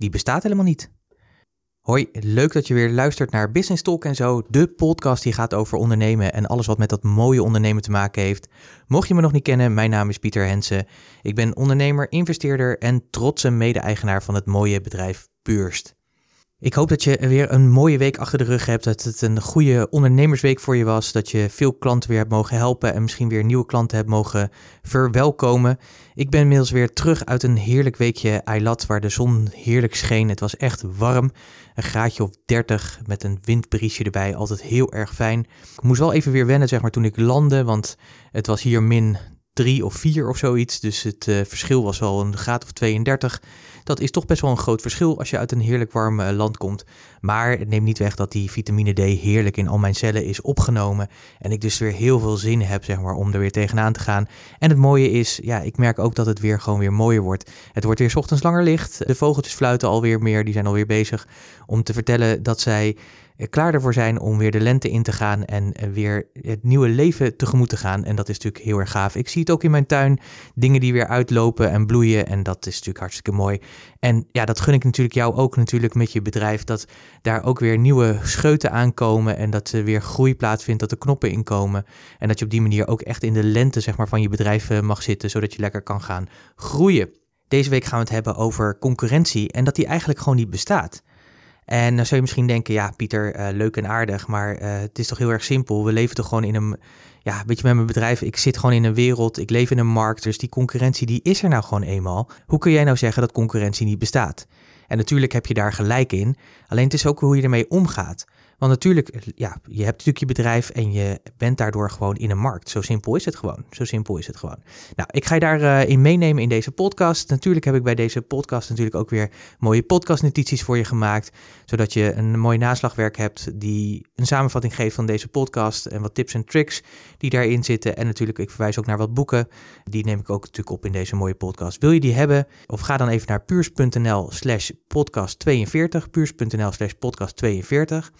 Die bestaat helemaal niet. Hoi, leuk dat je weer luistert naar Business Talk en zo, de podcast die gaat over ondernemen en alles wat met dat mooie ondernemen te maken heeft. Mocht je me nog niet kennen, mijn naam is Pieter Hensen. Ik ben ondernemer, investeerder en trotse mede-eigenaar van het mooie bedrijf Purst. Ik hoop dat je weer een mooie week achter de rug hebt. Dat het een goede ondernemersweek voor je was. Dat je veel klanten weer hebt mogen helpen. En misschien weer nieuwe klanten hebt mogen verwelkomen. Ik ben inmiddels weer terug uit een heerlijk weekje Eilat. Waar de zon heerlijk scheen. Het was echt warm. Een graadje of 30 met een windbriesje erbij. Altijd heel erg fijn. Ik moest wel even weer wennen zeg maar toen ik landde. Want het was hier min 3 of 4 of zoiets. Dus het uh, verschil was wel een graad of 32. Dat is toch best wel een groot verschil als je uit een heerlijk warm uh, land komt. Maar het neemt niet weg dat die vitamine D heerlijk in al mijn cellen is opgenomen. En ik dus weer heel veel zin heb zeg maar, om er weer tegenaan te gaan. En het mooie is, ja, ik merk ook dat het weer gewoon weer mooier wordt. Het wordt weer ochtends langer licht. De vogeltjes fluiten alweer meer. Die zijn alweer bezig om te vertellen dat zij klaar ervoor zijn om weer de lente in te gaan en eh, weer het nieuwe leven tegemoet te gaan. En dat is natuurlijk heel erg gaaf. Ik zie het ook in mijn tuin, dingen die weer uitlopen en bloeien en dat is natuurlijk hartstikke mooi. En ja, dat gun ik natuurlijk jou ook natuurlijk met je bedrijf, dat daar ook weer nieuwe scheuten aankomen en dat er weer groei plaatsvindt, dat er knoppen inkomen en dat je op die manier ook echt in de lente zeg maar, van je bedrijf eh, mag zitten, zodat je lekker kan gaan groeien. Deze week gaan we het hebben over concurrentie en dat die eigenlijk gewoon niet bestaat. En dan zou je misschien denken, ja Pieter, uh, leuk en aardig, maar uh, het is toch heel erg simpel. We leven toch gewoon in een, ja, weet je, met mijn bedrijf, ik zit gewoon in een wereld, ik leef in een markt, dus die concurrentie die is er nou gewoon eenmaal. Hoe kun jij nou zeggen dat concurrentie niet bestaat? En natuurlijk heb je daar gelijk in, alleen het is ook hoe je ermee omgaat. Want natuurlijk, ja, je hebt natuurlijk je bedrijf en je bent daardoor gewoon in een markt. Zo simpel is het gewoon. Zo simpel is het gewoon. Nou, ik ga je daarin uh, meenemen in deze podcast. Natuurlijk heb ik bij deze podcast natuurlijk ook weer mooie podcastnotities voor je gemaakt. Zodat je een mooi naslagwerk hebt die een samenvatting geeft van deze podcast. En wat tips en tricks die daarin zitten. En natuurlijk, ik verwijs ook naar wat boeken. Die neem ik ook natuurlijk op in deze mooie podcast. Wil je die hebben? Of ga dan even naar puurs.nl slash podcast 42. Puurs.nl slash podcast 42.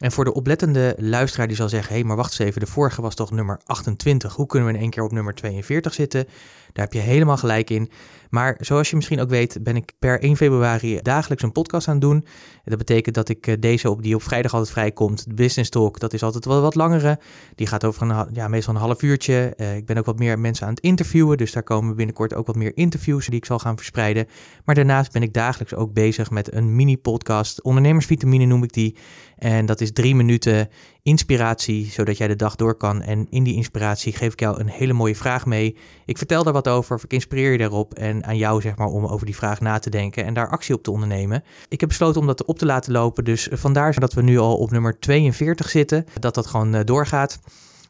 En voor de oplettende luisteraar die zal zeggen: hé, hey, maar wacht eens even, de vorige was toch nummer 28. Hoe kunnen we in één keer op nummer 42 zitten? Daar heb je helemaal gelijk in. Maar zoals je misschien ook weet, ben ik per 1 februari dagelijks een podcast aan het doen. Dat betekent dat ik eh, deze op die op vrijdag altijd vrijkomt, de Business Talk, dat is altijd wel wat langere. Die gaat over een, ja, meestal een half uurtje. Uh, ik ben ook wat meer mensen aan het interviewen, dus daar komen binnenkort ook wat meer interviews die ik zal gaan verspreiden. Maar daarnaast ben ik dagelijks ook bezig met een mini-podcast. Ondernemersvitamine noem ik die. En dat is drie minuten inspiratie, zodat jij de dag door kan. En in die inspiratie geef ik jou een hele mooie vraag mee. Ik vertel daar wat over, ik inspireer je daarop. En aan jou, zeg maar, om over die vraag na te denken en daar actie op te ondernemen. Ik heb besloten om dat op te laten lopen. Dus vandaar dat we nu al op nummer 42 zitten. Dat dat gewoon uh, doorgaat.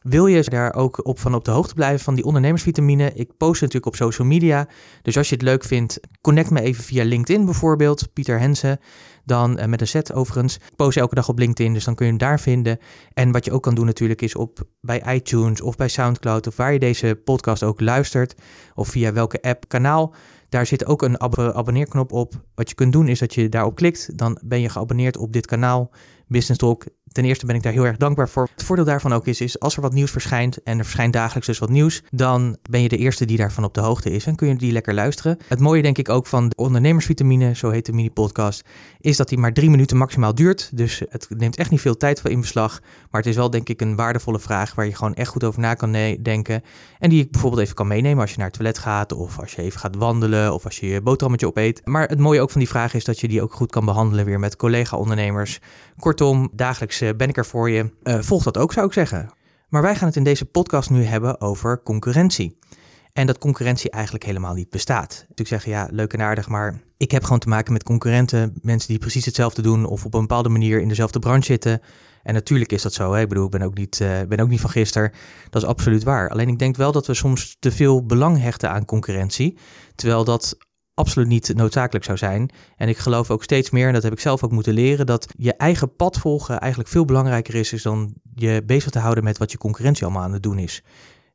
Wil je daar ook op van op de hoogte blijven van die ondernemersvitamine? Ik post natuurlijk op social media. Dus als je het leuk vindt, connect me even via LinkedIn bijvoorbeeld, Pieter Hensen. Dan uh, met een set overigens. Ik post elke dag op LinkedIn, dus dan kun je hem daar vinden. En wat je ook kan doen natuurlijk is op bij iTunes of bij SoundCloud of waar je deze podcast ook luistert. Of via welke app, kanaal. Daar zit ook een ab abonneerknop op. Wat je kunt doen is dat je daarop klikt. Dan ben je geabonneerd op dit kanaal. Business Talk Ten eerste ben ik daar heel erg dankbaar voor. Het voordeel daarvan ook is, is als er wat nieuws verschijnt en er verschijnt dagelijks dus wat nieuws, dan ben je de eerste die daarvan op de hoogte is en kun je die lekker luisteren. Het mooie denk ik ook van de ondernemersvitamine, zo heet de mini-podcast, is dat die maar drie minuten maximaal duurt. Dus het neemt echt niet veel tijd in beslag, maar het is wel denk ik een waardevolle vraag waar je gewoon echt goed over na kan denken. En die ik bijvoorbeeld even kan meenemen als je naar het toilet gaat of als je even gaat wandelen of als je je boterhammetje opeet. Maar het mooie ook van die vraag is dat je die ook goed kan behandelen weer met collega-ondernemers. Kortom, dagelijks eh, ben ik er voor je. Uh, volg dat ook, zou ik zeggen. Maar wij gaan het in deze podcast nu hebben over concurrentie. En dat concurrentie eigenlijk helemaal niet bestaat. Natuurlijk zeggen, ja, leuk en aardig, maar ik heb gewoon te maken met concurrenten, mensen die precies hetzelfde doen of op een bepaalde manier in dezelfde branche zitten. En natuurlijk is dat zo. Hè? Ik bedoel, ik ben ook, niet, uh, ben ook niet van gisteren. Dat is absoluut waar. Alleen ik denk wel dat we soms te veel belang hechten aan concurrentie. Terwijl dat absoluut niet noodzakelijk zou zijn. En ik geloof ook steeds meer, en dat heb ik zelf ook moeten leren, dat je eigen pad volgen eigenlijk veel belangrijker is, is dan je bezig te houden met wat je concurrentie allemaal aan het doen is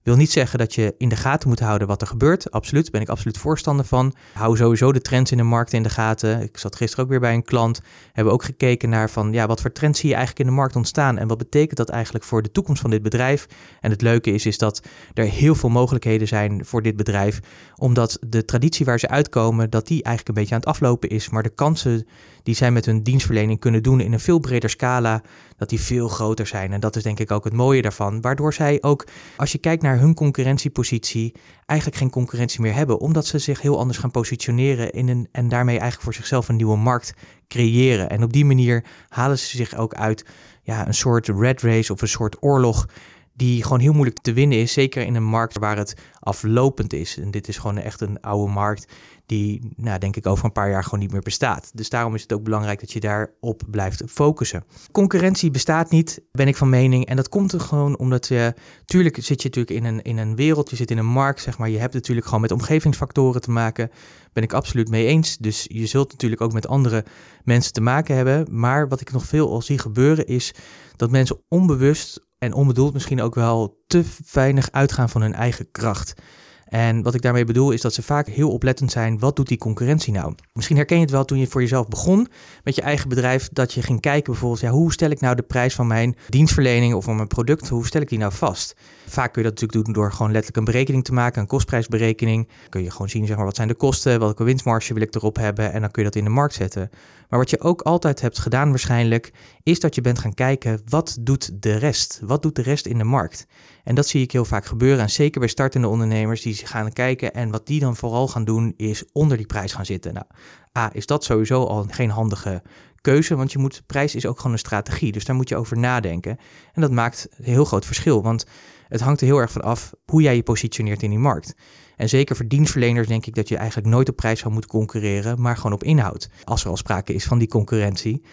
wil niet zeggen dat je in de gaten moet houden wat er gebeurt. Absoluut, ben ik absoluut voorstander van. Hou sowieso de trends in de markt in de gaten. Ik zat gisteren ook weer bij een klant. Hebben ook gekeken naar van ja, wat voor trends zie je eigenlijk in de markt ontstaan en wat betekent dat eigenlijk voor de toekomst van dit bedrijf. En het leuke is, is dat er heel veel mogelijkheden zijn voor dit bedrijf, omdat de traditie waar ze uitkomen, dat die eigenlijk een beetje aan het aflopen is. Maar de kansen die zij met hun dienstverlening kunnen doen in een veel breder scala, dat die veel groter zijn. En dat is denk ik ook het mooie daarvan, waardoor zij ook, als je kijkt naar hun concurrentiepositie, eigenlijk geen concurrentie meer hebben, omdat ze zich heel anders gaan positioneren in een, en daarmee eigenlijk voor zichzelf een nieuwe markt creëren. En op die manier halen ze zich ook uit ja, een soort red race of een soort oorlog die gewoon heel moeilijk te winnen is. Zeker in een markt waar het aflopend is. En dit is gewoon echt een oude markt die, nou, denk ik, over een paar jaar gewoon niet meer bestaat. Dus daarom is het ook belangrijk dat je daarop blijft focussen. Concurrentie bestaat niet, ben ik van mening. En dat komt er gewoon omdat je, tuurlijk zit je natuurlijk in een, in een wereld, je zit in een markt, zeg maar. Je hebt natuurlijk gewoon met omgevingsfactoren te maken. Ben ik absoluut mee eens. Dus je zult natuurlijk ook met andere mensen te maken hebben. Maar wat ik nog veel al zie gebeuren is dat mensen onbewust en onbedoeld misschien ook wel te weinig uitgaan van hun eigen kracht. En wat ik daarmee bedoel is dat ze vaak heel oplettend zijn. Wat doet die concurrentie nou? Misschien herken je het wel toen je voor jezelf begon met je eigen bedrijf. Dat je ging kijken bijvoorbeeld, ja, hoe stel ik nou de prijs van mijn dienstverlening of van mijn product? Hoe stel ik die nou vast? Vaak kun je dat natuurlijk doen door gewoon letterlijk een berekening te maken, een kostprijsberekening. Kun je gewoon zien, zeg maar, wat zijn de kosten, welke winstmarge wil ik erop hebben en dan kun je dat in de markt zetten. Maar wat je ook altijd hebt gedaan waarschijnlijk, is dat je bent gaan kijken, wat doet de rest? Wat doet de rest in de markt? En dat zie ik heel vaak gebeuren. En zeker bij startende ondernemers die gaan kijken. En wat die dan vooral gaan doen, is onder die prijs gaan zitten. Nou, A, is dat sowieso al geen handige keuze. Want je moet, prijs is ook gewoon een strategie. Dus daar moet je over nadenken. En dat maakt een heel groot verschil. Want het hangt er heel erg van af hoe jij je positioneert in die markt. En zeker voor dienstverleners denk ik dat je eigenlijk nooit op prijs zou moeten concurreren, maar gewoon op inhoud. Als er al sprake is van die concurrentie.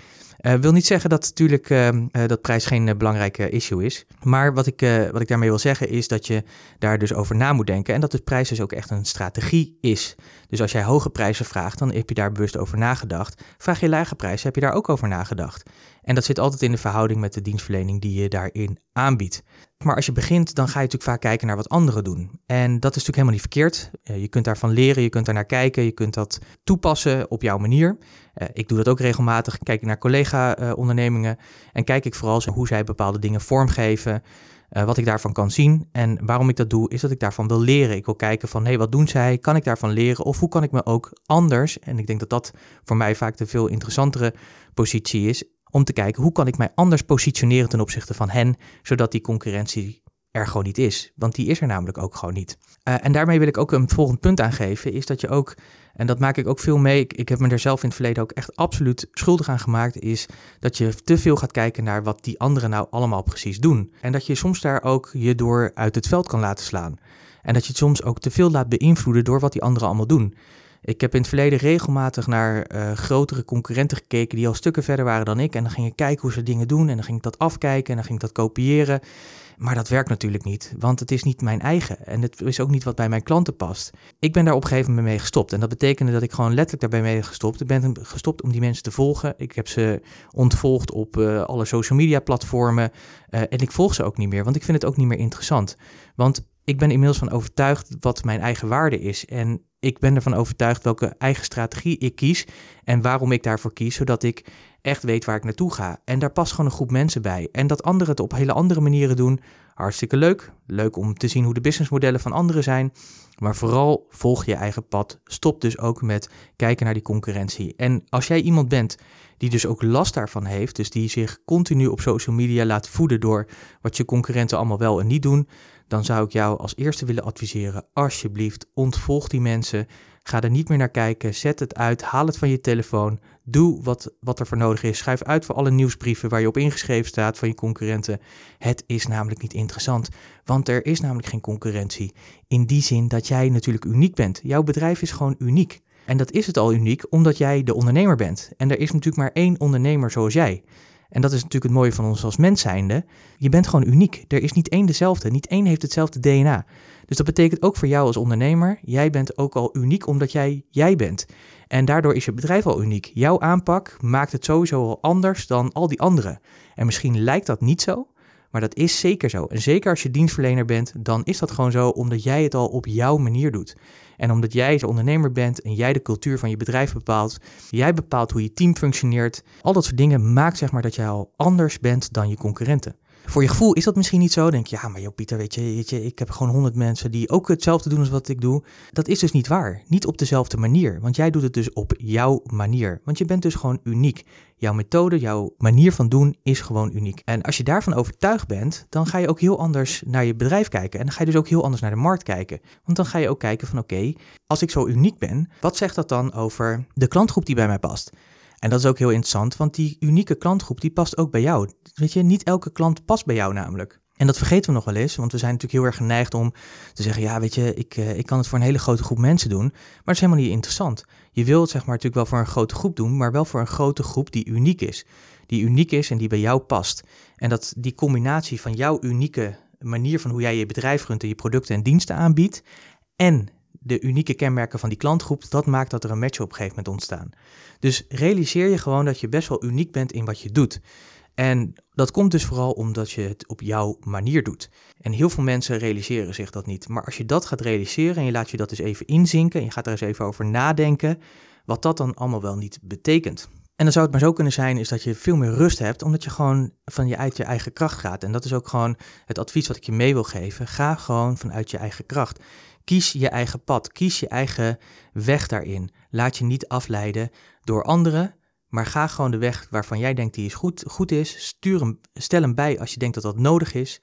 Uh, wil niet zeggen dat natuurlijk uh, dat prijs geen uh, belangrijke issue is. Maar wat ik, wat ik daarmee wil zeggen is dat je daar dus over na moet denken. En dat de prijs dus ook echt een strategie is. Dus als jij hoge prijzen vraagt, dan heb je daar bewust over nagedacht. Vraag je lage prijzen, heb je daar ook over nagedacht. En dat zit altijd in de verhouding met de dienstverlening die je daarin aanbiedt. Maar als je begint, dan ga je natuurlijk vaak kijken naar wat anderen doen. En dat is natuurlijk helemaal niet verkeerd. Je kunt daarvan leren, je kunt daar naar kijken, je kunt dat toepassen op jouw manier. Eh, ik doe dat ook regelmatig. Kijk naar collega-ondernemingen en kijk ik vooral hoe zij bepaalde dingen vormgeven. Uh, wat ik daarvan kan zien. En waarom ik dat doe, is dat ik daarvan wil leren. Ik wil kijken van, hé, wat doen zij? Kan ik daarvan leren? Of hoe kan ik me ook anders, en ik denk dat dat voor mij vaak de veel interessantere positie is, om te kijken hoe kan ik mij anders positioneren ten opzichte van hen, zodat die concurrentie er gewoon niet is. Want die is er namelijk ook gewoon niet. Uh, en daarmee wil ik ook een volgend punt aangeven, is dat je ook, en dat maak ik ook veel mee, ik, heb me er zelf in het verleden ook echt absoluut schuldig aan gemaakt, is dat je te veel gaat kijken naar wat die anderen nou allemaal precies doen. En dat je soms daar ook je door uit het veld kan laten slaan. En dat je het soms ook te veel laat beïnvloeden door wat die anderen allemaal doen. Ik heb in het verleden regelmatig naar uh, grotere concurrenten gekeken die al stukken verder waren dan ik. En dan ging ik kijken hoe ze dingen doen en dan ging ik dat afkijken en dan ging ik dat kopiëren. Maar dat werkt natuurlijk niet, want het is niet mijn eigen en het is ook niet wat bij mijn klanten past. Ik ben daar op een gegeven moment mee gestopt en dat betekende dat ik gewoon letterlijk daarbij mee gestopt. Ik ben gestopt om die mensen te volgen. Ik heb ze ontvolgd op uh, alle social media platformen uh, en ik volg ze ook niet meer, want ik vind het ook niet meer interessant. Want ik ben inmiddels van overtuigd wat mijn eigen waarde is. En ik ben ervan overtuigd welke eigen strategie ik kies en waarom ik daarvoor kies, zodat ik echt weet waar ik naartoe ga. En daar past gewoon een groep mensen bij. En dat anderen het op hele andere manieren doen, hartstikke leuk. Leuk om te zien hoe de businessmodellen van anderen zijn. Maar vooral volg je eigen pad. Stop dus ook met kijken naar die concurrentie. En als jij iemand bent die dus ook last daarvan heeft, dus die zich continu op social media laat voeden door wat je concurrenten allemaal wel en niet doen, dan zou ik jou als eerste willen adviseren: alsjeblieft, ontvolg die mensen. Ga er niet meer naar kijken. Zet het uit. Haal het van je telefoon. Doe wat, wat er voor nodig is. Schrijf uit voor alle nieuwsbrieven waar je op ingeschreven staat van je concurrenten. Het is namelijk niet interessant, want er is namelijk geen concurrentie. In die zin dat jij natuurlijk uniek bent. Jouw bedrijf is gewoon uniek. En dat is het al uniek omdat jij de ondernemer bent. En er is natuurlijk maar één ondernemer zoals jij. En dat is natuurlijk het mooie van ons als mens zijnde. Je bent gewoon uniek. Er is niet één dezelfde. Niet één heeft hetzelfde DNA. Dus dat betekent ook voor jou als ondernemer, jij bent ook al uniek omdat jij jij bent. En daardoor is je bedrijf al uniek. Jouw aanpak maakt het sowieso al anders dan al die anderen. En misschien lijkt dat niet zo, maar dat is zeker zo. En zeker als je dienstverlener bent, dan is dat gewoon zo omdat jij het al op jouw manier doet. En omdat jij de ondernemer bent en jij de cultuur van je bedrijf bepaalt, jij bepaalt hoe je team functioneert, al dat soort dingen maakt zeg maar dat jij al anders bent dan je concurrenten. Voor je gevoel is dat misschien niet zo. Denk je, ja, maar joh Pieter, weet je, weet je, ik heb gewoon honderd mensen die ook hetzelfde doen als wat ik doe. Dat is dus niet waar. Niet op dezelfde manier. Want jij doet het dus op jouw manier. Want je bent dus gewoon uniek. Jouw methode, jouw manier van doen is gewoon uniek. En als je daarvan overtuigd bent, dan ga je ook heel anders naar je bedrijf kijken. En dan ga je dus ook heel anders naar de markt kijken. Want dan ga je ook kijken van oké, als ik zo uniek ben, wat zegt dat dan over de klantgroep die bij mij past? En dat is ook heel interessant, want die unieke klantgroep die past ook bij jou. Weet je, niet elke klant past bij jou namelijk. En dat vergeten we nog wel eens, want we zijn natuurlijk heel erg geneigd om te zeggen: ja, weet je, ik, uh, ik kan het voor een hele grote groep mensen doen, maar het is helemaal niet interessant. Je wilt zeg maar natuurlijk wel voor een grote groep doen, maar wel voor een grote groep die uniek is. Die uniek is en die bij jou past. En dat die combinatie van jouw unieke manier van hoe jij je bedrijf runt en je producten en diensten aanbiedt en de unieke kenmerken van die klantgroep, dat maakt dat er een match op een gegeven moment ontstaan. Dus realiseer je gewoon dat je best wel uniek bent in wat je doet. En dat komt dus vooral omdat je het op jouw manier doet. En heel veel mensen realiseren zich dat niet. Maar als je dat gaat realiseren en je laat je dat eens even inzinken en je gaat er eens even over nadenken, wat dat dan allemaal wel niet betekent. En dan zou het maar zo kunnen zijn, is dat je veel meer rust hebt, omdat je gewoon van je uit je eigen kracht gaat. En dat is ook gewoon het advies wat ik je mee wil geven. Ga gewoon vanuit je eigen kracht. Kies je eigen pad, kies je eigen weg daarin. Laat je niet afleiden door anderen, maar ga gewoon de weg waarvan jij denkt die is goed, goed is. Stuur hem, stel hem bij als je denkt dat dat nodig is.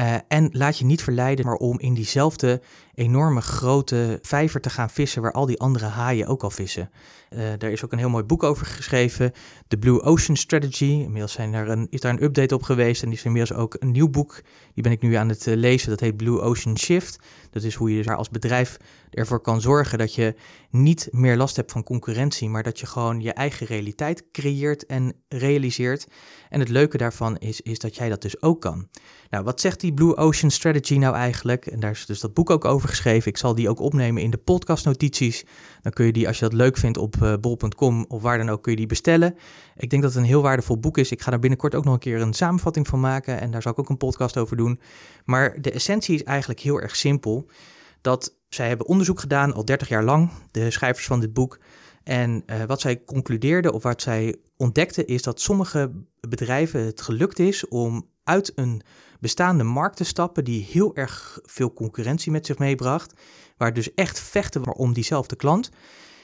Uh, en laat je niet verleiden maar om in diezelfde enorme grote vijver te gaan vissen waar al die andere haaien ook al vissen. Uh, daar is ook een heel mooi boek over geschreven, The Blue Ocean Strategy. Inmiddels zijn er een, is daar een update op geweest en is inmiddels ook een nieuw boek. Die ben ik nu aan het uh, lezen, dat heet Blue Ocean Shift. Dat is hoe je daar als bedrijf ervoor kan zorgen dat je niet meer last hebt van concurrentie, maar dat je gewoon je eigen realiteit creëert en realiseert. En het leuke daarvan is, is dat jij dat dus ook kan. Nou, wat zegt die Blue Ocean Strategy nou eigenlijk? En daar is dus dat boek ook over geschreven. Ik zal die ook opnemen in de podcastnotities. Dan kun je die, als je dat leuk vindt, op uh, bol.com of waar dan ook, kun je die bestellen. Ik denk dat het een heel waardevol boek is. Ik ga daar binnenkort ook nog een keer een samenvatting van maken. En daar zal ik ook een podcast over doen. Maar de essentie is eigenlijk heel erg simpel. Dat zij hebben onderzoek gedaan, al 30 jaar lang, de schrijvers van dit boek. En uh, wat zij concludeerden of wat zij ontdekten is dat sommige bedrijven het gelukt is om uit een bestaande markt te stappen die heel erg veel concurrentie met zich meebracht, waar dus echt vechten om diezelfde klant.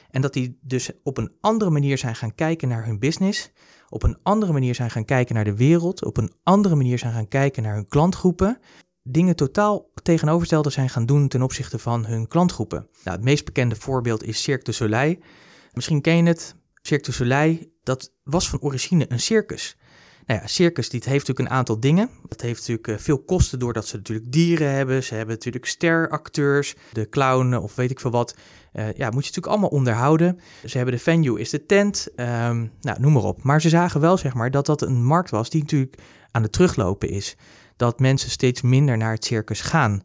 En dat die dus op een andere manier zijn gaan kijken naar hun business, op een andere manier zijn gaan kijken naar de wereld, op een andere manier zijn gaan kijken naar hun klantgroepen, dingen totaal tegenovergestelde zijn gaan doen ten opzichte van hun klantgroepen. Nou, het meest bekende voorbeeld is Cirque du Soleil. Misschien ken je het. Cirque du Soleil, dat was van origine een circus. Nou ja, circus dit heeft natuurlijk een aantal dingen. Dat heeft natuurlijk eh, veel kosten doordat ze natuurlijk dieren hebben. Ze hebben natuurlijk steracteurs, de clown of weet ik veel wat. Uh, ja, moet je natuurlijk allemaal onderhouden. Ze hebben de venue, is de tent, um, nou, noem maar op. Maar ze zagen wel, zeg maar, dat dat een markt was die natuurlijk aan het teruglopen is. Dat mensen steeds minder naar het circus gaan.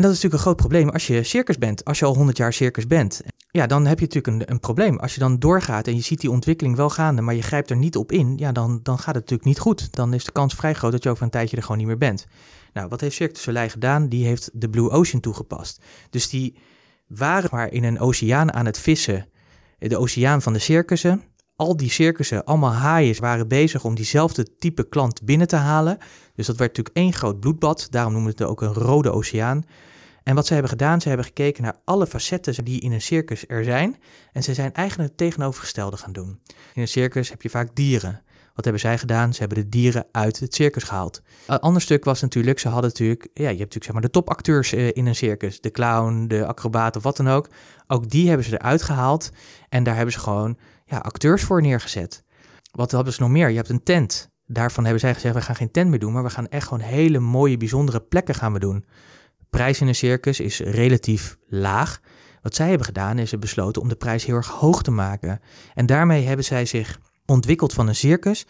En dat is natuurlijk een groot probleem als je circus bent, als je al 100 jaar circus bent ja, dan heb je natuurlijk een, een, probleem. Als je dan doorgaat en je ziet die ontwikkeling wel gaande, maar je grijpt er niet op in, ja, dan, dan gaat het natuurlijk niet goed. Dan is de kans vrij groot dat je over een tijdje er gewoon niet meer bent. Nou, wat heeft Cirque du Soleil gedaan? Die heeft de Blue Ocean toegepast. Dus die waren maar in een oceaan aan het vissen, de oceaan van de circussen. Al die circussen, allemaal haaien, waren bezig om diezelfde type klant binnen te halen. Dus dat werd natuurlijk één groot bloedbad. Daarom noemen we het ook een rode oceaan. En wat ze hebben gedaan, ze hebben gekeken naar alle facetten die in een circus er zijn. En ze zijn eigenlijk het tegenovergestelde gaan doen. In een circus heb je vaak dieren. Wat hebben zij gedaan? Ze hebben de dieren uit het circus gehaald. Een ander stuk was natuurlijk, ze hadden natuurlijk, ja, je hebt natuurlijk zeg maar de topacteurs uh, in een circus. De clown, de acrobaat of wat dan ook. Ook die hebben ze eruit gehaald. En daar hebben ze gewoon ja, acteurs voor neergezet. Wat hebben ze nog meer? Je hebt een tent. Daarvan hebben zij gezegd, we gaan geen tent meer doen, maar we gaan echt gewoon hele mooie, bijzondere plekken gaan we doen prijs in een circus is relatief laag. Wat zij hebben gedaan is ze besloten om de prijs heel erg hoog te maken. En daarmee hebben zij zich ontwikkeld van een circus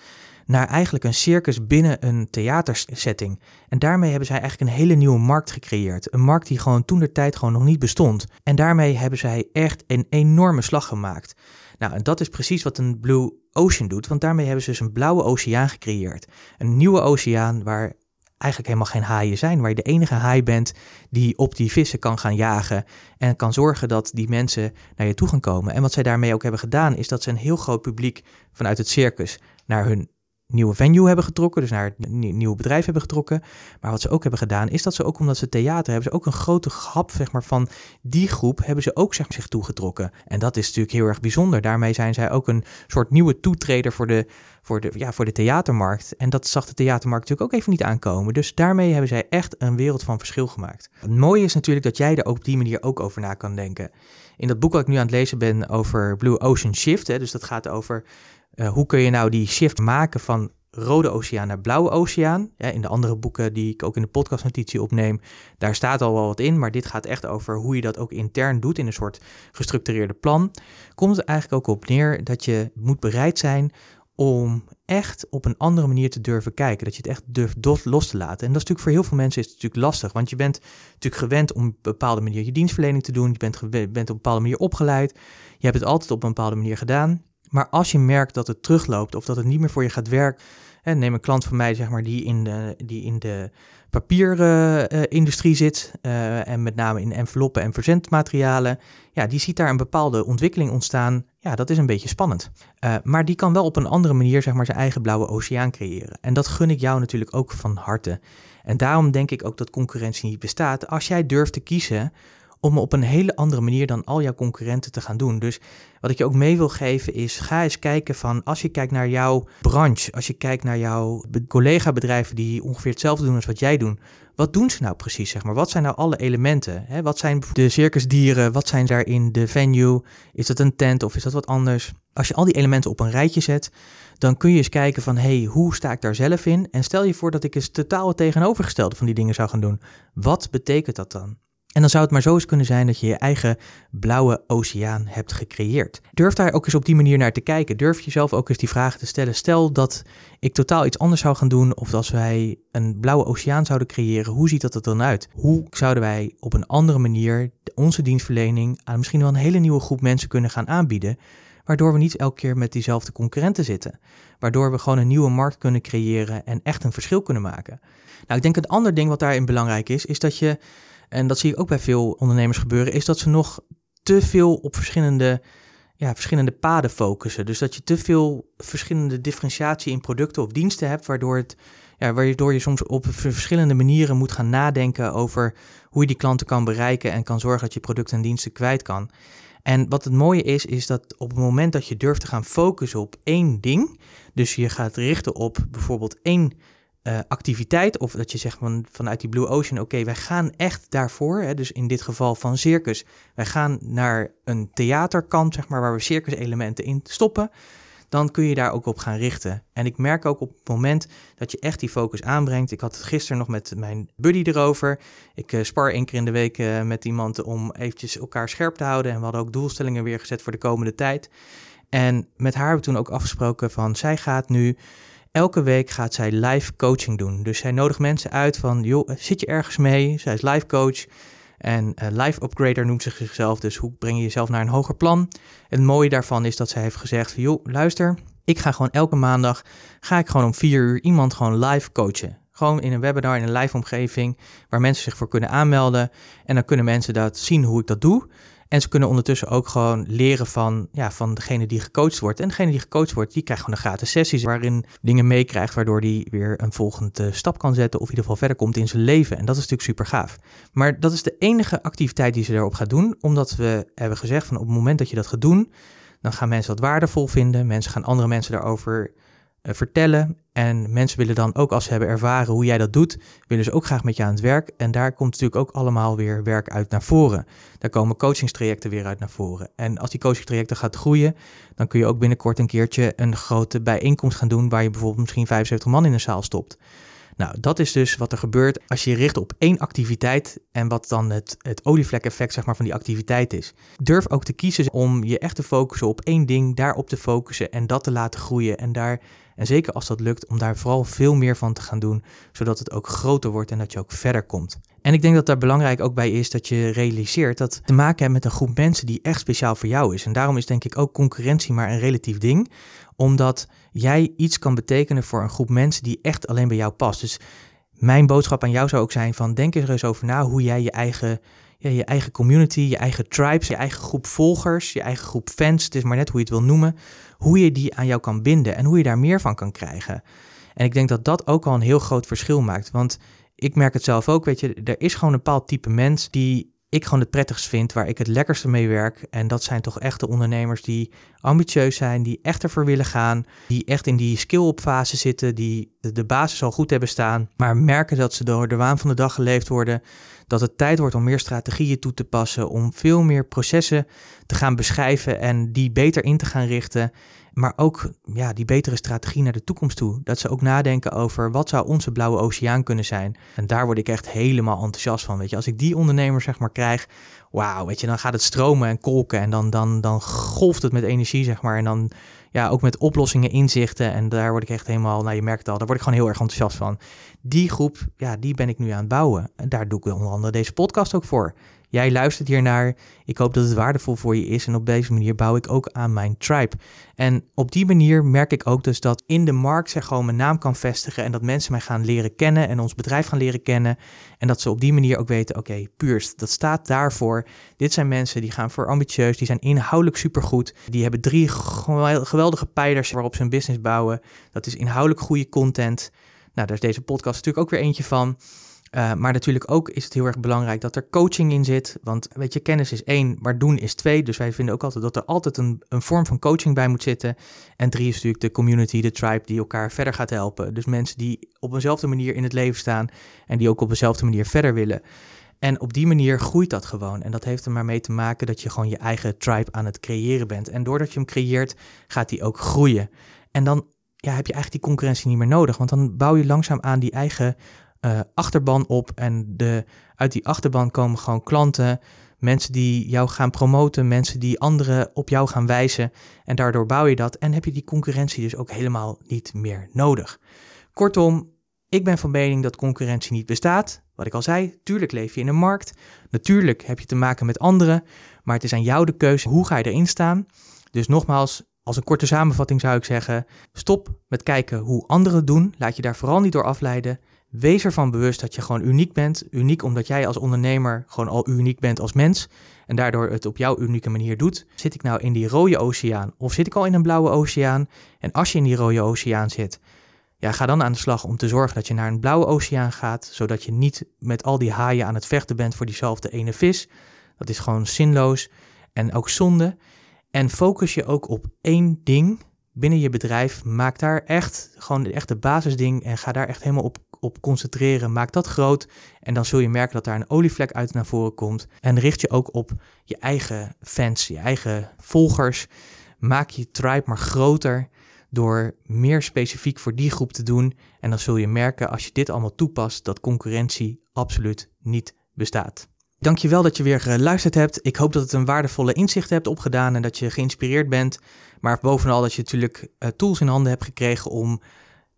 naar eigenlijk een circus binnen een theatersetting. En daarmee hebben zij eigenlijk een hele nieuwe markt gecreëerd. Een markt die gewoon toen de tijd gewoon nog niet bestond. En daarmee hebben zij echt een enorme slag gemaakt. Nou, en dat is precies wat een Blue Ocean doet, want daarmee hebben ze dus een blauwe oceaan gecreëerd. Een nieuwe oceaan waar eigenlijk helemaal geen haaien zijn, waar je de enige haai bent die op die vissen kan gaan jagen en kan zorgen dat die mensen naar je toe gaan komen. En wat zij daarmee ook hebben gedaan, is dat ze een heel groot publiek vanuit het circus naar hun nieuwe venue hebben getrokken, dus naar het nieuwe bedrijf hebben getrokken. Maar wat ze ook hebben gedaan, is dat ze ook omdat ze theater hebben, ze ook een grote grap zeg maar, van die groep hebben ze ook zeg zich toegetrokken. En dat is natuurlijk heel erg bijzonder. Daarmee zijn zij ook een soort nieuwe toetreder voor de, voor de, ja, voor de theatermarkt. En dat zag de theatermarkt natuurlijk ook even niet aankomen. Dus daarmee hebben zij echt een wereld van verschil gemaakt. Het mooie is natuurlijk dat jij er op die manier ook over na kan denken. In dat boek wat ik nu aan het lezen ben over Blue Ocean Shift, hè, dus dat gaat over uh, hoe kun je nou die shift maken van Rode Oceaan naar Blauwe Oceaan? Ja, in de andere boeken die ik ook in de podcastnotitie opneem, daar staat al wel wat in, maar dit gaat echt over hoe je dat ook intern doet in een soort gestructureerde plan. Komt het eigenlijk ook op neer dat je moet bereid zijn om echt op een andere manier te durven kijken. Dat je het echt durft los te laten. En dat is natuurlijk voor heel veel mensen is natuurlijk lastig. Want je bent natuurlijk gewend om op een bepaalde manier je dienstverlening te doen. Je bent, bent op een bepaalde manier opgeleid. Je hebt het altijd op een bepaalde manier gedaan. Maar als je merkt dat het terugloopt of dat het niet meer voor je gaat werken. En neem een klant van mij, zeg maar, die in de, die in de papierindustrie zit. Uh, en met name in enveloppen en verzendmaterialen. Ja, die ziet daar een bepaalde ontwikkeling ontstaan. Ja, dat is een beetje spannend. Maar die kan wel op een andere manier, zeg maar, zijn eigen blauwe oceaan creëren. En dat gun ik jou natuurlijk ook van harte. En daarom denk ik ook dat concurrentie niet bestaat. Als jij durft te kiezen om op een hele andere manier dan al jouw concurrenten te gaan doen. Dus wat ik je ook mee wil geven is, ga eens kijken van, als je kijkt naar jouw branche, als je kijkt naar jouw collega-bedrijven die ongeveer hetzelfde doen als wat jij doet, wat doen ze nou precies, zeg maar? Wat zijn nou alle elementen? Wat zijn de circusdieren? Wat zijn daarin de venue? Is dat een tent of is dat wat anders? Als je al die elementen op een rijtje zet, dan kun je eens kijken van, hey, hoe sta ik daar zelf in? En stel je voor dat ik eens totaal het tegenovergestelde van die dingen zou gaan doen. Wat betekent dat dan? En dan zou het maar zo eens kunnen zijn dat je je eigen blauwe oceaan hebt gecreëerd. Durf daar ook eens op die manier naar te kijken. Durf jezelf ook eens die vragen te stellen. Stel dat ik totaal iets anders zou gaan doen, of als wij een blauwe oceaan zouden creëren, hoe ziet dat er dan uit? Hoe zouden wij op een andere manier onze dienstverlening aan misschien wel een hele nieuwe groep mensen kunnen gaan aanbieden? Waardoor we niet elke keer met diezelfde concurrenten zitten. Waardoor we gewoon een nieuwe markt kunnen creëren en echt een verschil kunnen maken. Nou, ik denk een ander ding wat daarin belangrijk is, is dat je en dat zie ik ook bij veel ondernemers gebeuren, is dat ze nog te veel op verschillende, ja, verschillende paden focussen. Dus dat je te veel verschillende differentiatie in producten of diensten hebt, waardoor, het, ja, waardoor je soms op verschillende manieren moet gaan nadenken over hoe je die klanten kan bereiken en kan zorgen dat je producten en diensten kwijt kan. En wat het mooie is, is dat op het moment dat je durft te gaan focussen op één ding, dus je gaat richten op bijvoorbeeld één uh, activiteit. Of dat je zegt van, vanuit die Blue Ocean, oké, wij gaan echt daarvoor. Hè, dus in dit geval van circus. Wij gaan naar een theaterkant, zeg maar, waar we circuselementen in stoppen. Dan kun je daar ook op gaan richten. En ik merk ook op het moment dat je echt die focus aanbrengt. Ik had het gisteren nog met mijn buddy erover. Ik uh, spar één keer in de week uh, met iemand om eventjes elkaar scherp te houden. En we hadden ook doelstellingen weer gezet voor de komende tijd. En met haar hebben we toen ook afgesproken van zij gaat nu Elke week gaat zij live coaching doen. Dus zij nodigt mensen uit van, joh, zit je ergens mee? Zij is live coach en uh, live upgrader noemt ze zichzelf. Dus hoe breng je jezelf naar een hoger plan? Het mooie daarvan is dat zij heeft gezegd joh, luister, ik ga gewoon elke maandag, ga ik gewoon om vier uur iemand gewoon live coachen. Gewoon in een webinar, in een live omgeving, waar mensen zich voor kunnen aanmelden. En dan kunnen mensen dat zien hoe ik dat doe. En ze kunnen ondertussen ook gewoon leren van, ja, van degene die gecoacht wordt. En degene die gecoacht wordt, die krijgt gewoon een gratis sessies waarin dingen meekrijgt, waardoor die weer een volgende stap kan zetten of in ieder geval verder komt in zijn leven. En dat is natuurlijk super gaaf. Maar dat is de enige activiteit die ze daarop gaat doen, omdat we hebben gezegd van op het moment dat je dat gaat doen, dan gaan mensen dat waardevol vinden. Mensen gaan andere mensen daarover vertellen. En mensen willen dan ook, als ze hebben ervaren hoe jij dat doet, willen ze ook graag met je aan het werk. En daar komt natuurlijk ook allemaal weer werk uit naar voren. Daar komen coachingstrajecten weer uit naar voren. En als die coachingstrajecten gaat groeien, dan kun je ook binnenkort een keertje een grote bijeenkomst gaan doen waar je bijvoorbeeld misschien 75 man in een zaal stopt. Nou, dat is dus wat er gebeurt als je je richt op één activiteit en wat dan het, het olievlek-effect zeg maar, van die activiteit is. Durf ook te kiezen om je echt te focussen op één ding, daarop te focussen en dat te laten groeien. En, daar, en zeker als dat lukt, om daar vooral veel meer van te gaan doen, zodat het ook groter wordt en dat je ook verder komt. En ik denk dat daar belangrijk ook bij is dat je realiseert dat te maken hebt met een groep mensen die echt speciaal voor jou is. En daarom is denk ik ook concurrentie maar een relatief ding, omdat jij iets kan betekenen voor een groep mensen die echt alleen bij jou past. Dus mijn boodschap aan jou zou ook zijn van denk er eens over na hoe jij je eigen, ja, je eigen community, je eigen tribes, je eigen groep volgers, je eigen groep fans, het is maar net hoe je het wil noemen, hoe je die aan jou kan binden en hoe je daar meer van kan krijgen. En ik denk dat dat ook al een heel groot verschil maakt, want ik merk het zelf ook, weet je, er is gewoon een bepaald type mens die ik gewoon het prettigst vind, waar ik het lekkerste mee werk. En dat zijn toch echt de ondernemers die ambitieus zijn, die echt ervoor willen gaan, die echt in die skill-up fase zitten, die de, basis al goed hebben staan, maar merken dat ze door de waan van de dag geleefd worden, dat het tijd wordt om meer strategieën toe te passen, om veel meer processen te gaan beschrijven en die beter in te gaan richten maar ook ja, die betere strategie naar de toekomst toe. Dat ze ook nadenken over wat zou onze blauwe oceaan kunnen zijn. En daar word ik echt helemaal enthousiast van. Weet je, als ik die ondernemer zeg maar krijg, wauw, weet je, dan gaat het stromen en kolken en dan, dan, dan golft het met energie, zeg maar. En dan ja, ook met oplossingen, inzichten. En daar word ik echt helemaal, nou je merkt het al, daar word ik gewoon heel erg enthousiast van. Die groep, ja, die ben ik nu aan het bouwen. En daar doe ik onder andere deze podcast ook voor. Jij luistert hiernaar. Ik hoop dat het waardevol voor je is. En op deze manier bouw ik ook aan mijn tribe. En op die manier merk ik ook dus dat in de markt zich gewoon mijn naam kan vestigen. En dat mensen mij gaan leren kennen en ons bedrijf gaan leren kennen. En dat ze op die manier ook weten: oké, okay, Puurst, dat staat daarvoor. Dit zijn mensen die gaan voor ambitieus, die zijn inhoudelijk supergoed. Die hebben drie geweldige pijlers waarop ze een business bouwen. Dat is inhoudelijk goede content. Nou, daar is deze podcast natuurlijk ook weer eentje van. Uh, maar natuurlijk ook is het heel erg belangrijk dat er coaching in zit. Want weet je, kennis is één, maar doen is twee. Dus wij vinden ook altijd dat er altijd een, een vorm van coaching bij moet zitten. En drie is natuurlijk de community, de tribe die elkaar verder gaat helpen. Dus mensen die op eenzelfde manier in het leven staan en die ook op dezelfde manier verder willen. En op die manier groeit dat gewoon. En dat heeft er maar mee te maken dat je gewoon je eigen tribe aan het creëren bent. En doordat je hem creëert, gaat die ook groeien. En dan ja, heb je eigenlijk die concurrentie niet meer nodig. Want dan bouw je langzaam aan die eigen uh, achterban op. En de, uit die achterban komen gewoon klanten, mensen die jou gaan promoten, mensen die anderen op jou gaan wijzen. En daardoor bouw je dat en heb je die concurrentie dus ook helemaal niet meer nodig. Kortom, ik ben van mening dat concurrentie niet bestaat. Wat ik al zei, tuurlijk leef je in een markt. Natuurlijk heb je te maken met anderen. Maar het is aan jou de keuze hoe ga je erin staan. Dus nogmaals, als een korte samenvatting zou ik zeggen: stop met kijken hoe anderen doen. Laat je daar vooral niet door afleiden. Wees ervan bewust dat je gewoon uniek bent. Uniek omdat jij als ondernemer gewoon al uniek bent als mens. En daardoor het op jouw unieke manier doet. Zit ik nou in die rode oceaan of zit ik al in een blauwe oceaan? En als je in die rode oceaan zit, ja, ga dan aan de slag om te zorgen dat je naar een blauwe oceaan gaat. Zodat je niet met al die haaien aan het vechten bent voor diezelfde ene vis. Dat is gewoon zinloos en ook zonde. En focus je ook op één ding binnen je bedrijf. Maak daar echt gewoon echt de basisding en ga daar echt helemaal op op concentreren. Maak dat groot en dan zul je merken dat daar een olievlek uit naar voren komt. En richt je ook op je eigen fans, je eigen volgers. Maak je tribe maar groter door meer specifiek voor die groep te doen. En dan zul je merken als je dit allemaal toepast dat concurrentie absoluut niet bestaat. Dankjewel dat je weer geluisterd hebt. Ik hoop dat het een waardevolle inzicht hebt opgedaan en dat je geïnspireerd bent. Maar bovenal dat je natuurlijk eh, tools in handen hebt gekregen om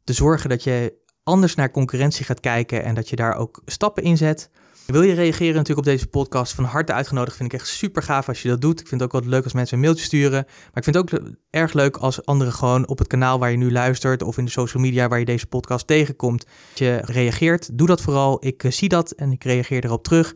te zorgen dat je anders naar concurrentie gaat kijken en dat je daar ook stappen in zet. Wil je reageren natuurlijk op deze podcast? Van harte uitgenodigd. Vind ik echt super gaaf als je dat doet. Ik vind het ook wel leuk als mensen een mailtje sturen. Maar ik vind het ook erg leuk als anderen gewoon op het kanaal waar je nu luistert of in de social media waar je deze podcast tegenkomt, je reageert. Doe dat vooral. Ik eh, zie dat en ik reageer erop terug.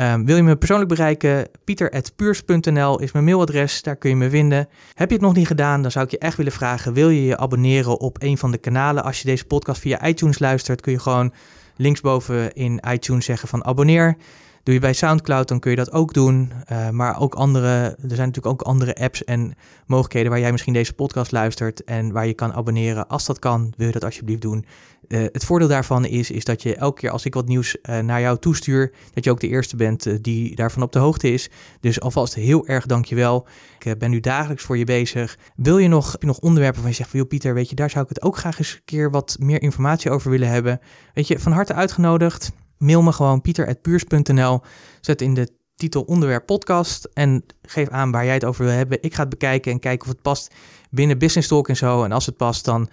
Um, wil je me persoonlijk bereiken? pieter.puurs.nl is mijn mailadres, daar kun je me vinden. Heb je het nog niet gedaan, dan zou ik je echt willen vragen, wil je je abonneren op een van de kanalen? Als je deze podcast via iTunes luistert, kun je gewoon linksboven in iTunes zeggen van abonneer. Doe je bij SoundCloud, dan kun je dat ook doen. Uh, maar ook andere, er zijn natuurlijk ook andere apps en mogelijkheden waar jij misschien deze podcast luistert en waar je kan abonneren. Als dat kan, wil je dat alsjeblieft doen. Uh, het voordeel daarvan is, is dat je elke keer als ik wat nieuws uh, naar jou toestuur, dat je ook de eerste bent die daarvan op de hoogte is. Dus alvast heel erg dankjewel. Ik ben nu dagelijks voor je bezig. Wil je nog, nog onderwerpen van je zegt joh Pieter, weet je, daar zou ik het ook graag eens een keer wat meer informatie over willen hebben. Weet je, van harte uitgenodigd. Mail me gewoon pieter.puurs.nl. Zet in de titel onderwerp podcast en geef aan waar jij het over wil hebben. Ik ga het bekijken en kijken of het past binnen Business Talk en zo. En als het past, dan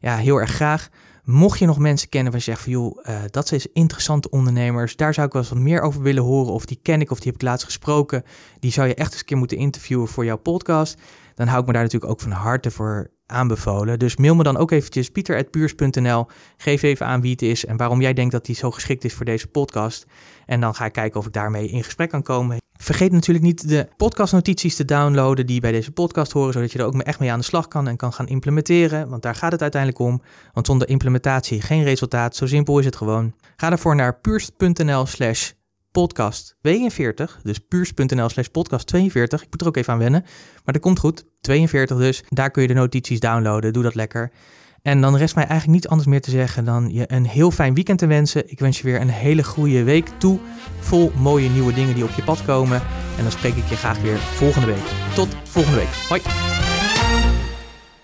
ja, heel erg graag. Mocht je nog mensen kennen waar je zegt van joh, uh, dat zijn interessante ondernemers, daar zou ik wel eens wat meer over willen horen. Of die ken ik of die heb ik laatst gesproken. Die zou je echt eens een keer moeten interviewen voor jouw podcast. Dan hou ik me daar natuurlijk ook van harte voor Dus mail me dan ook eventjes pieter.puurs.nl. Geef even aan wie het is en waarom jij denkt dat hij zo geschikt is voor deze podcast. En dan ga ik kijken of ik daarmee in gesprek kan komen. Vergeet natuurlijk niet de podcastnotities te downloaden die bij deze podcast horen, zodat je er ook echt mee aan de slag kan en kan gaan implementeren. Want daar gaat het uiteindelijk om. Want zonder implementatie geen resultaat. Zo simpel is het gewoon. Ga daarvoor naar puurs.nl slash podcast 42. Dus puurs.nl slash podcast 42. Ik moet er ook even aan wennen. Maar dat komt goed. 42 dus. Daar kun je de notities downloaden. Doe dat lekker. En dan rest mij eigenlijk niet anders meer te zeggen dan je een heel fijn weekend te wensen. Ik wens je weer een hele goede week toe. Vol mooie nieuwe dingen die op je pad komen. En dan spreek ik je graag weer volgende week. Tot volgende week. Hoi!